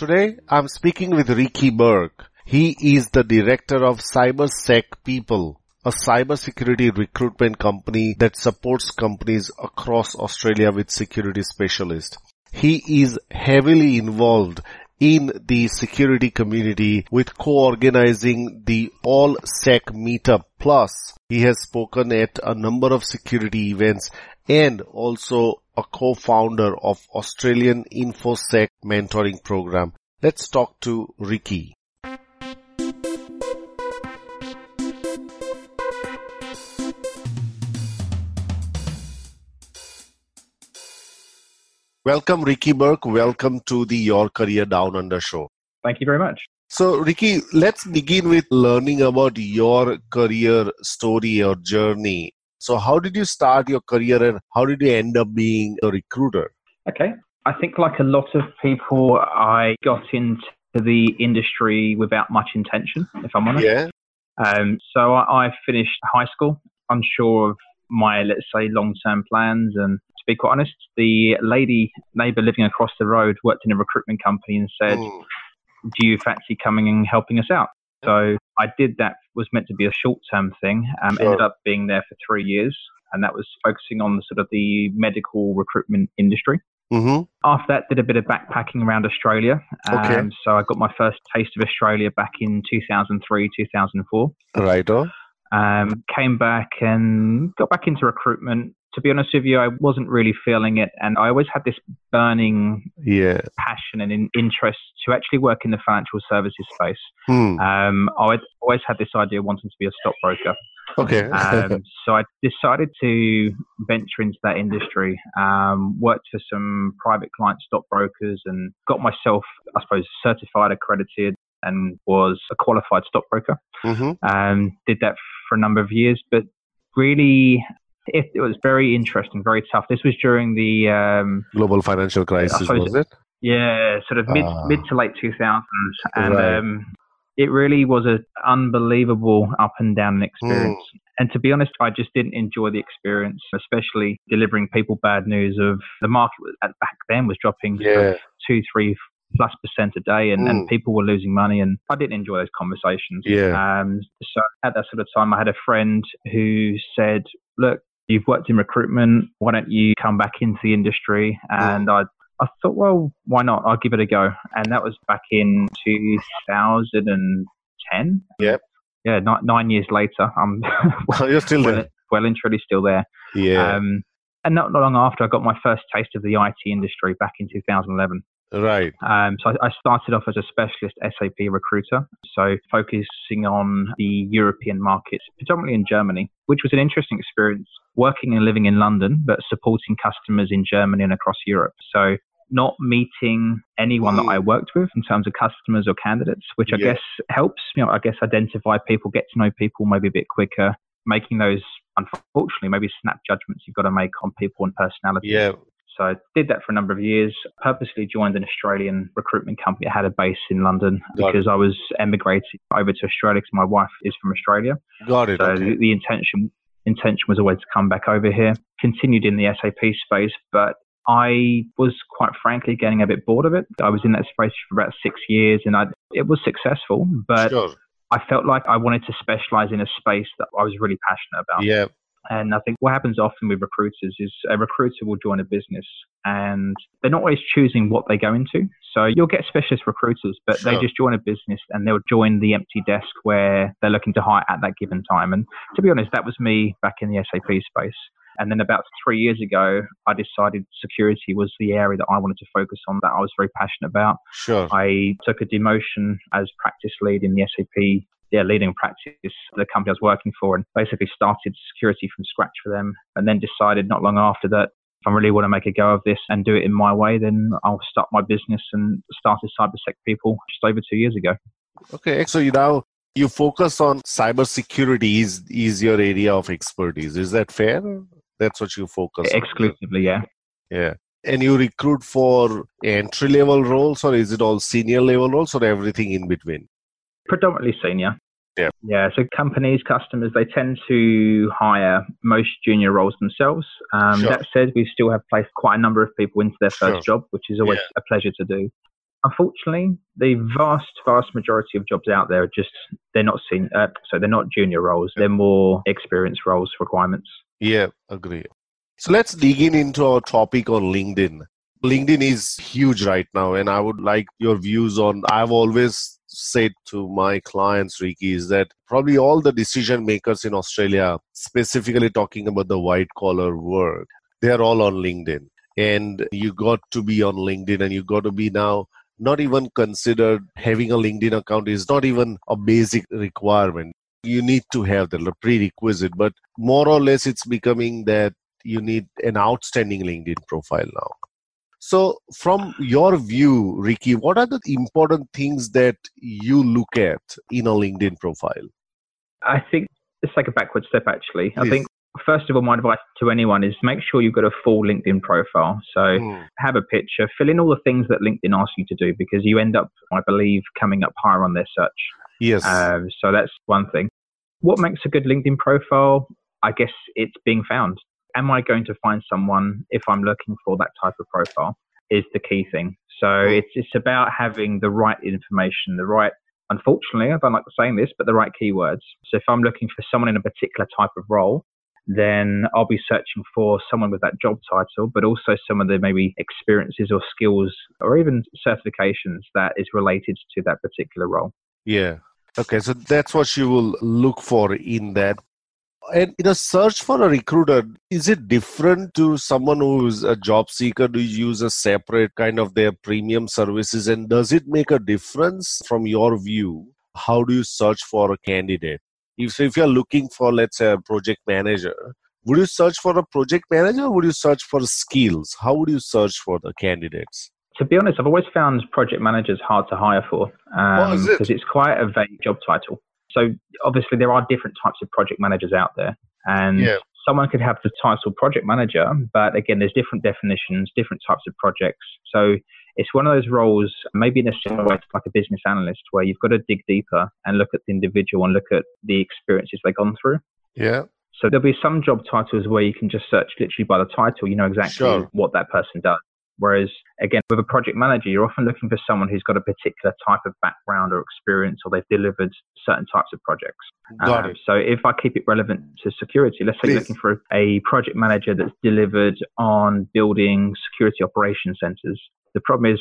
Today, I'm speaking with Rickie Burke. He is the director of CyberSec People, a cybersecurity recruitment company that supports companies across Australia with security specialists. He is heavily involved in the security community with co-organizing the All Sec Meetup Plus. He has spoken at a number of security events and also a co-founder of Australian InfoSec mentoring program. Let's talk to Rickie. Welcome Rickie Burke. Welcome to the Your Career Down Under show. Thank you very much. So, Rickie, let's begin with learning about your career story or journey. So, how did you start your career and how did you end up being a recruiter? Okay. I think, like a lot of people, I got into the industry without much intention, if I'm honest. Yeah. Um, so, I, I finished high school, unsure of my, let's say, long term plans. And to be quite honest, the lady neighbor living across the road worked in a recruitment company and said, Mm. Do you fancy coming and helping us out? So, I did that, was meant to be a short term thing, um, Sure. ended up being there for three years. And that was focusing on the sort of the medical recruitment industry. Mm-hmm. After that, did a bit of backpacking around Australia. Okay. Um, so I got my first taste of Australia back in 2003, 2004. Righto. Um, came back and got back into recruitment. To be honest with you, I wasn't really feeling it, and I always had this burning Yeah. passion and in, interest to actually work in the financial services space. Hmm. Um, I'd always had this idea of wanting to be a stockbroker. Okay. Um, so I decided to venture into that industry. Um, worked for some private client stockbrokers and got myself, I suppose, certified, accredited, and was a qualified stockbroker. mm-hmm. Um, did that for a number of years, but really, it, it was very interesting, very tough. This was during the um, Global financial crisis, was it? yeah, sort of mid Ah. mid to late 2000s, and Right. um, it really was an unbelievable up and down experience. Hmm. And to be honest, I just didn't enjoy the experience, especially delivering people bad news of the market was, at back then was dropping Yeah. two, three plus percent a day, and, Mm. and people were losing money, and I didn't enjoy those conversations. Yeah. Um, so at that sort of time, I had a friend who said, "Look, you've worked in recruitment. Why don't you come back into the industry?" And I, I thought, well, why not? I'll give it a go. And that was back in 2010. Yep. Yeah, nine, nine years later, I'm Well, you're still well, there. well and truly still there. Yeah. Um, and not long after, I got my first taste of the IT industry back in 2011. Right. Um, so I, I started off as a specialist SAP recruiter, so focusing on the European markets, predominantly in Germany, which was an interesting experience working and living in London, but supporting customers in Germany and across Europe. So not meeting anyone that Mm. I worked with in terms of customers or candidates, which I Yeah. guess helps, you know, I guess identify people, get to know people maybe a bit quicker, making those, unfortunately, maybe snap judgments you've got to make on people and personality. Yeah. So I did that for a number of years. Purposely joined an Australian recruitment company that had a base in London Got it. because I was emigrating over to Australia because my wife is from Australia. Got it. So okay. the, the intention intention was always to come back over here. Continued in the SAP space, but I was quite frankly getting a bit bored of it. I was in that space for about six years, and I it was successful, but Sure. I felt like I wanted to specialize in a space that I was really passionate about. Yeah. And I think what happens often with recruiters is a recruiter will join a business and they're not always choosing what they go into. So you'll get specialist recruiters, but they just join a business and they'll join the empty desk where they're looking to hire at that given time. And to be honest, that was me back in the SAP space. And then about three years ago, I decided security was the area that I wanted to focus on, that I was very passionate about. Sure. I took a demotion as practice lead in the SAP, yeah, leading practice, the company I was working for, and basically started security from scratch for them. And then decided not long after that if I really want to make a go of this and do it in my way, then I'll start my business and started CyberSec People just over two years ago. Okay, so you now you focus on cybersecurity is is your area of expertise. Is that fair? That's what you focus exclusively, on. yeah. Yeah. And you recruit for entry level roles, or is it all senior level roles, or everything in between? Predominantly senior. Yeah. Yeah. So companies, customers, they tend to hire most junior roles themselves. Um, sure. That said, we still have placed quite a number of people into their first sure. job, which is always yeah. a pleasure to do. Unfortunately, the vast, vast majority of jobs out there are just they're not seen. Uh, so they're not junior roles; they're more experienced roles requirements. Yeah, agree. So let's dig in into our topic on LinkedIn. LinkedIn is huge right now, and I would like your views on. I've always said to my clients, Rickie, is that probably all the decision makers in Australia, specifically talking about the white collar work, they are all on LinkedIn. And you got to be on LinkedIn and you got to be now not even considered having a LinkedIn account is not even a basic requirement. You need to have the prerequisite, but more or less it's becoming that you need an outstanding LinkedIn profile now. So, from your view, Rickie, what are the important things that you look at in a LinkedIn profile? I think it's like a backward step actually. Please. I think first of all, my advice to anyone is make sure you've got a full LinkedIn profile. So mm. have a picture, fill in all the things that LinkedIn asks you to do because you end up, I believe, coming up higher on their search. Yes. Uh, so that's one thing. What makes a good LinkedIn profile? I guess it's being found am I going to find someone if I'm looking for that type of profile is the key thing. So it's it's about having the right information, the right unfortunately, I don't like saying this, but the right keywords. So if I'm looking for someone in a particular type of role, then I'll be searching for someone with that job title, but also some of the maybe experiences or skills or even certifications that is related to that particular role. Yeah. Okay, so that's what you will look for in that and in a search for a recruiter, is it different to someone who's a job seeker? Do you use a separate kind of their premium services? And does it make a difference from your view? How do you search for a candidate? If, if you're looking for, let's say, a project manager, would you search for a project manager or would you search for skills? How would you search for the candidates? To be honest, I've always found project managers hard to hire for because um, it? it's quite a vague job title. So obviously there are different types of project managers out there, and yeah. someone could have the title project manager, but again, there's different definitions, different types of projects. So it's one of those roles, maybe in a similar way to like a business analyst, where you've got to dig deeper and look at the individual and look at the experiences they've gone through. Yeah. So there'll be some job titles where you can just search literally by the title, you know exactly sure. what that person does. Whereas, again, with a project manager, you're often looking for someone who's got a particular type of background or experience, or they've delivered certain types of projects. Got um, it. So, if I keep it relevant to security, let's say Please. you're looking for a project manager that's delivered on building security operation centers. The problem is,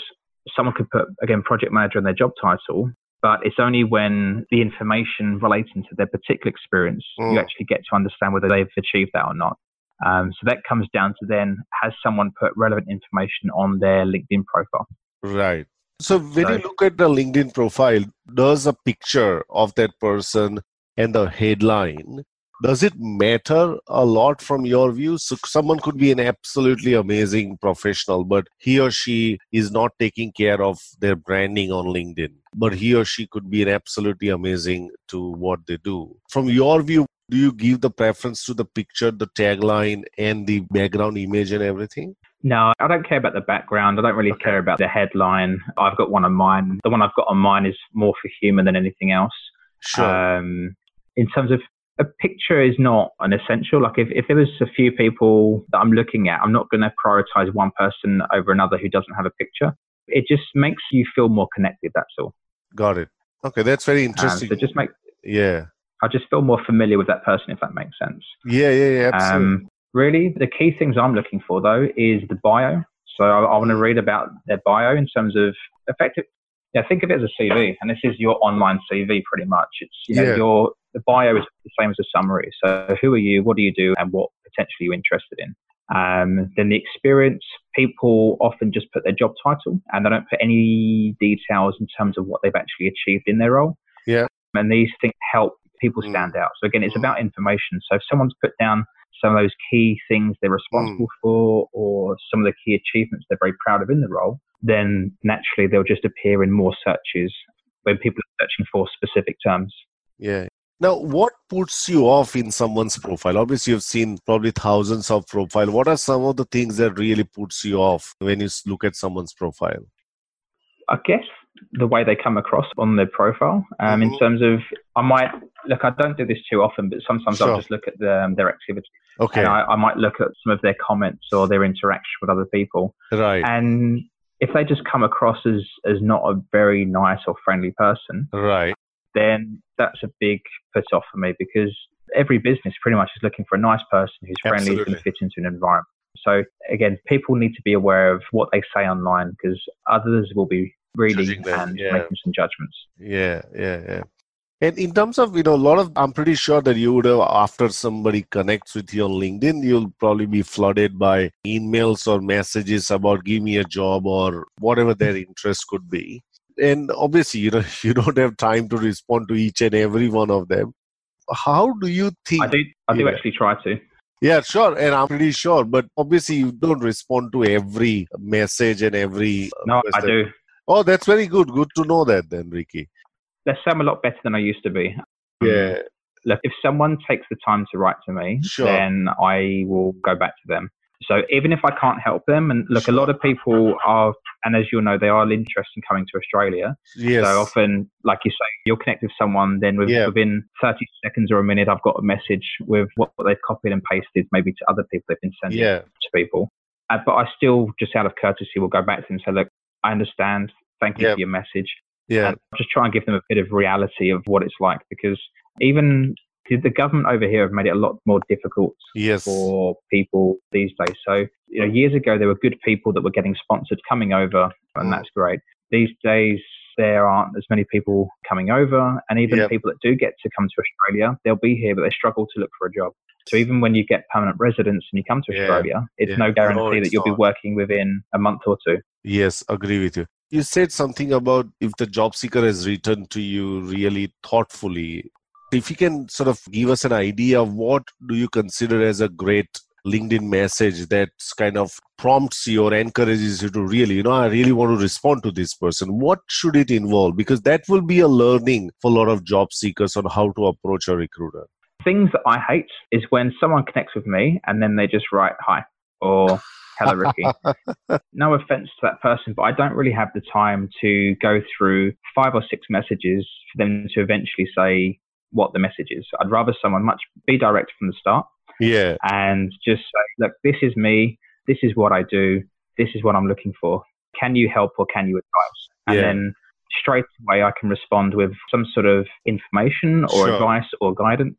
someone could put again project manager in their job title, but it's only when the information relating to their particular experience mm. you actually get to understand whether they've achieved that or not. Um, so that comes down to then has someone put relevant information on their LinkedIn profile? Right. So when so, you look at the LinkedIn profile, does a picture of that person and the headline does it matter a lot from your view? So someone could be an absolutely amazing professional, but he or she is not taking care of their branding on LinkedIn. But he or she could be an absolutely amazing to what they do. From your view, do you give the preference to the picture, the tagline, and the background image and everything? No, I don't care about the background. I don't really okay. care about the headline. I've got one on mine. The one I've got on mine is more for humor than anything else. Sure. Um, in terms of a picture is not an essential. Like if, if there was a few people that I'm looking at, I'm not going to prioritize one person over another who doesn't have a picture. It just makes you feel more connected. That's all. Got it. Okay, that's very interesting. Um, so just make yeah I just feel more familiar with that person, if that makes sense. Yeah, yeah, yeah. Absolutely. Um, really, the key things I'm looking for though is the bio. So I, I want to read about their bio in terms of effective. Yeah, think of it as a CV, and this is your online CV pretty much. It's you know yeah. your the bio is the same as a summary. So who are you? What do you do? And what potentially you're interested in? Um, then the experience, people often just put their job title and they don't put any details in terms of what they've actually achieved in their role. Yeah. And these things help people mm. stand out. So again, it's mm. about information. So if someone's put down some of those key things they're responsible mm. for or some of the key achievements they're very proud of in the role, then naturally they'll just appear in more searches when people are searching for specific terms. Yeah. Now, what puts you off in someone's profile? Obviously, you've seen probably thousands of profile. What are some of the things that really puts you off when you look at someone's profile? I guess the way they come across on their profile. Um, mm-hmm. In terms of, I might look. I don't do this too often, but sometimes sure. I'll just look at the, um, their activity. Okay. And I, I, might look at some of their comments or their interaction with other people. Right. And if they just come across as as not a very nice or friendly person, right, then that's a big put off for me because every business pretty much is looking for a nice person who's friendly, who's going to fit into an environment. So again, people need to be aware of what they say online because others will be reading and yeah. making some judgments. Yeah, yeah, yeah. And in terms of, you know, a lot of, I'm pretty sure that you would have, after somebody connects with you on LinkedIn, you'll probably be flooded by emails or messages about give me a job or whatever their interest could be. And obviously, you know, you don't have time to respond to each and every one of them. How do you think? I do, I do actually try to. Yeah, sure. And I'm pretty sure, but obviously you don't respond to every message and every. No, I do. Oh, that's very good. Good to know that then, Rickie. Let's I'm a lot better than I used to be. Yeah. Look, if someone takes the time to write to me, sure. then I will go back to them. So even if I can't help them, and look, sure. a lot of people are, and as you'll know, they are interested in coming to Australia. Yes. So often, like you say, you'll connect with someone, then with, yeah. within 30 seconds or a minute, I've got a message with what they've copied and pasted, maybe to other people they've been sending yeah. to people. Uh, but I still, just out of courtesy, will go back to them and say, look, I understand. Thank you for your message. Yeah. And just try and give them a bit of reality of what it's like because even the government over here have made it a lot more difficult yes. for people these days. So, you know, years ago there were good people that were getting sponsored coming over, and mm. that's great. These days there aren't as many people coming over, and even yep. people that do get to come to Australia, they'll be here, but they struggle to look for a job. So even when you get permanent residence and you come to Australia, yeah. it's yeah. no guarantee no, that you'll not. be working within a month or two. Yes, agree with you. You said something about if the job seeker has written to you really thoughtfully. If you can sort of give us an idea of what do you consider as a great LinkedIn message that kind of prompts you or encourages you to really, you know, I really want to respond to this person. What should it involve? Because that will be a learning for a lot of job seekers on how to approach a recruiter. Things that I hate is when someone connects with me and then they just write hi or hello Rickie. no offense to that person, but I don't really have the time to go through five or six messages for them to eventually say what the message is. I'd rather someone much be direct from the start. Yeah. And just say, look, this is me. This is what I do. This is what I'm looking for. Can you help or can you advise? And yeah. then straight away I can respond with some sort of information or sure. advice or guidance.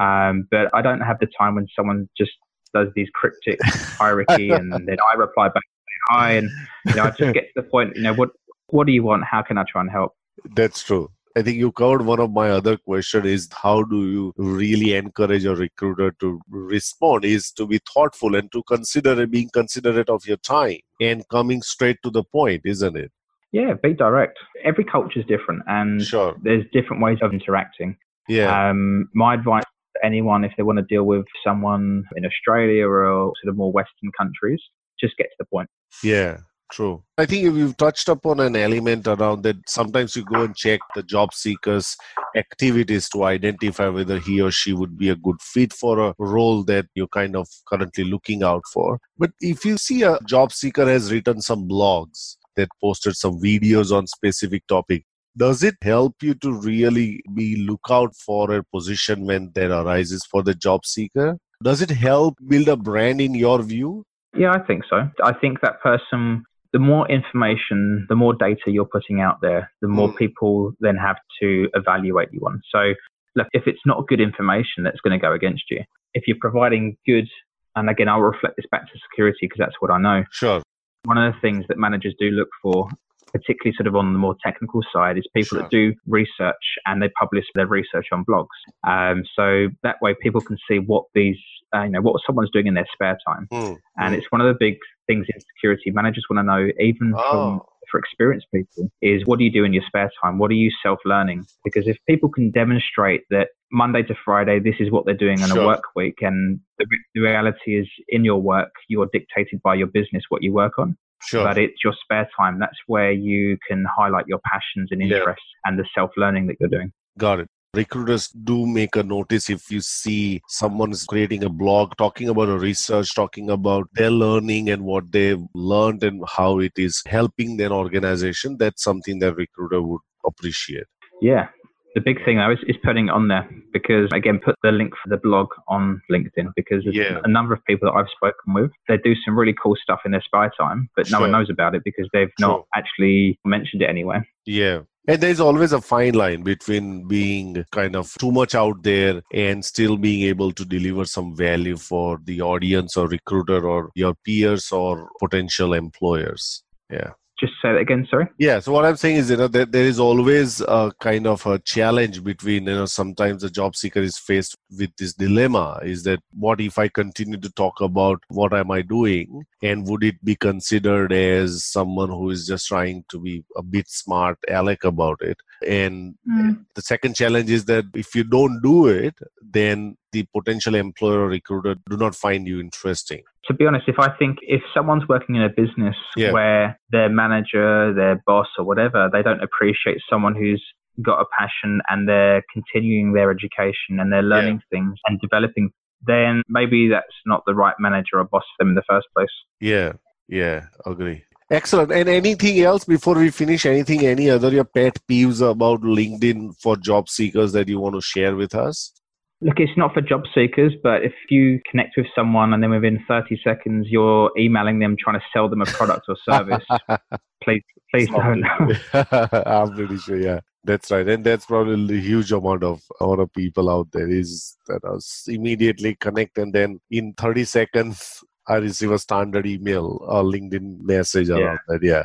Um, but I don't have the time when someone just does these cryptic hierarchy and then I reply back hi and you know I just get to the point you know what what do you want how can I try and help that's true I think you covered one of my other question is how do you really encourage a recruiter to respond is to be thoughtful and to consider being considerate of your time and coming straight to the point, isn't it? Yeah, be direct. Every culture is different and sure. there's different ways of interacting. Yeah. Um, my advice to anyone if they want to deal with someone in Australia or sort of more Western countries, just get to the point. Yeah. True. I think if you've touched upon an element around that, sometimes you go and check the job seeker's activities to identify whether he or she would be a good fit for a role that you're kind of currently looking out for. But if you see a job seeker has written some blogs that posted some videos on specific topic, does it help you to really be lookout for a position when that arises for the job seeker? Does it help build a brand in your view? Yeah, I think so. I think that person the more information, the more data you're putting out there, the more mm. people then have to evaluate you on. So, look, if it's not good information, that's going to go against you. If you're providing good, and again, I'll reflect this back to security because that's what I know. Sure. One of the things that managers do look for, particularly sort of on the more technical side, is people sure. that do research and they publish their research on blogs. Um, so that way, people can see what these uh, you know what someone's doing in their spare time. Mm, and mm. it's one of the big things in security. Managers want to know, even oh. from for experienced people is what do you do in your spare time? What are you self learning? Because if people can demonstrate that Monday to Friday, this is what they're doing in sure. a work week, and the, the reality is in your work, you're dictated by your business what you work on. Sure. But it's your spare time. That's where you can highlight your passions and interests yeah. and the self learning that you're doing. Got it recruiters do make a notice if you see someone is creating a blog talking about a research talking about their learning and what they've learned and how it is helping their organization that's something that recruiter would appreciate. Yeah. The big thing though is, is putting it on there because again put the link for the blog on linkedin because there's yeah. a number of people that i've spoken with. They do some really cool stuff in their spare time but no one knows about it because they've sure. not actually mentioned it anywhere. Yeah and there's always a fine line between being kind of too much out there and still being able to deliver some value for the audience or recruiter or your peers or potential employers. Yeah just say that again sorry yeah so what i'm saying is you know that there is always a kind of a challenge between you know sometimes the job seeker is faced with this dilemma is that what if i continue to talk about what am i doing and would it be considered as someone who is just trying to be a bit smart alec about it and mm. the second challenge is that if you don't do it then the potential employer or recruiter do not find you interesting to be honest, if I think if someone's working in a business yeah. where their manager, their boss, or whatever, they don't appreciate someone who's got a passion and they're continuing their education and they're learning yeah. things and developing, then maybe that's not the right manager or boss for them in the first place. Yeah, yeah, agree. Excellent. And anything else before we finish? Anything, any other your pet peeves about LinkedIn for job seekers that you want to share with us? Look, it's not for job seekers, but if you connect with someone and then within 30 seconds you're emailing them trying to sell them a product or service, please, please don't. I'm pretty sure, yeah. That's right, and that's probably a huge amount of amount of people out there is that us immediately connect, and then in 30 seconds I receive a standard email or LinkedIn message around yeah. that. Yeah,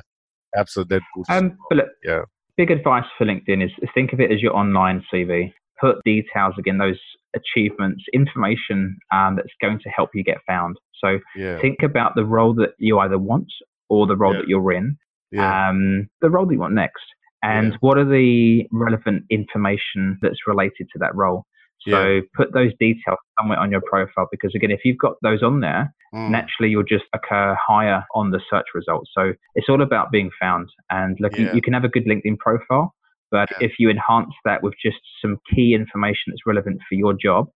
absolutely. That um, but look, yeah. Big advice for LinkedIn is think of it as your online CV. Put details again, those achievements, information um, that's going to help you get found. So yeah. think about the role that you either want or the role yeah. that you're in, yeah. um, the role that you want next, and what are the relevant information that's related to that role. So put those details somewhere on your profile because again, if you've got those on there, mm. naturally you'll just occur higher on the search results. So it's all about being found. And look, you, you can have a good LinkedIn profile, but yeah. if you enhance that with just some key information that's relevant for your job,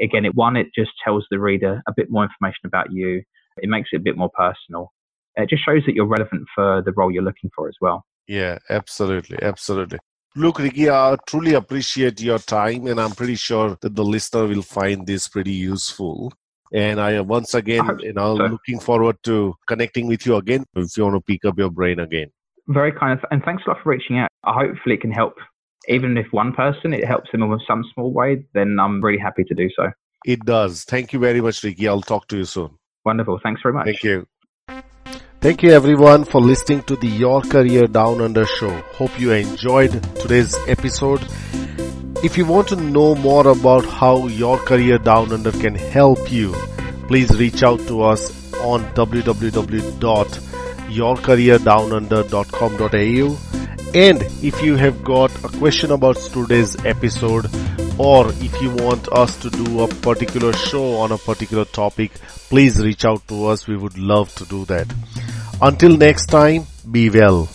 again, it one, it just tells the reader a bit more information about you. It makes it a bit more personal. It just shows that you're relevant for the role you're looking for as well. Yeah, absolutely. Absolutely. Look, Rickie, I truly appreciate your time, and I'm pretty sure that the listener will find this pretty useful. And I once again, you know, so. looking forward to connecting with you again if you want to pick up your brain again. Very kind, of, and thanks a lot for reaching out. Hopefully, it can help. Even if one person, it helps them in some small way, then I'm really happy to do so. It does. Thank you very much, Rickie. I'll talk to you soon. Wonderful. Thanks very much. Thank you. Thank you everyone for listening to the Your Career Down Under show. Hope you enjoyed today's episode. If you want to know more about how Your Career Down Under can help you, please reach out to us on www yourcareerdownunder.com.au. And if you have got a question about today's episode, or if you want us to do a particular show on a particular topic, please reach out to us. We would love to do that. Until next time, be well.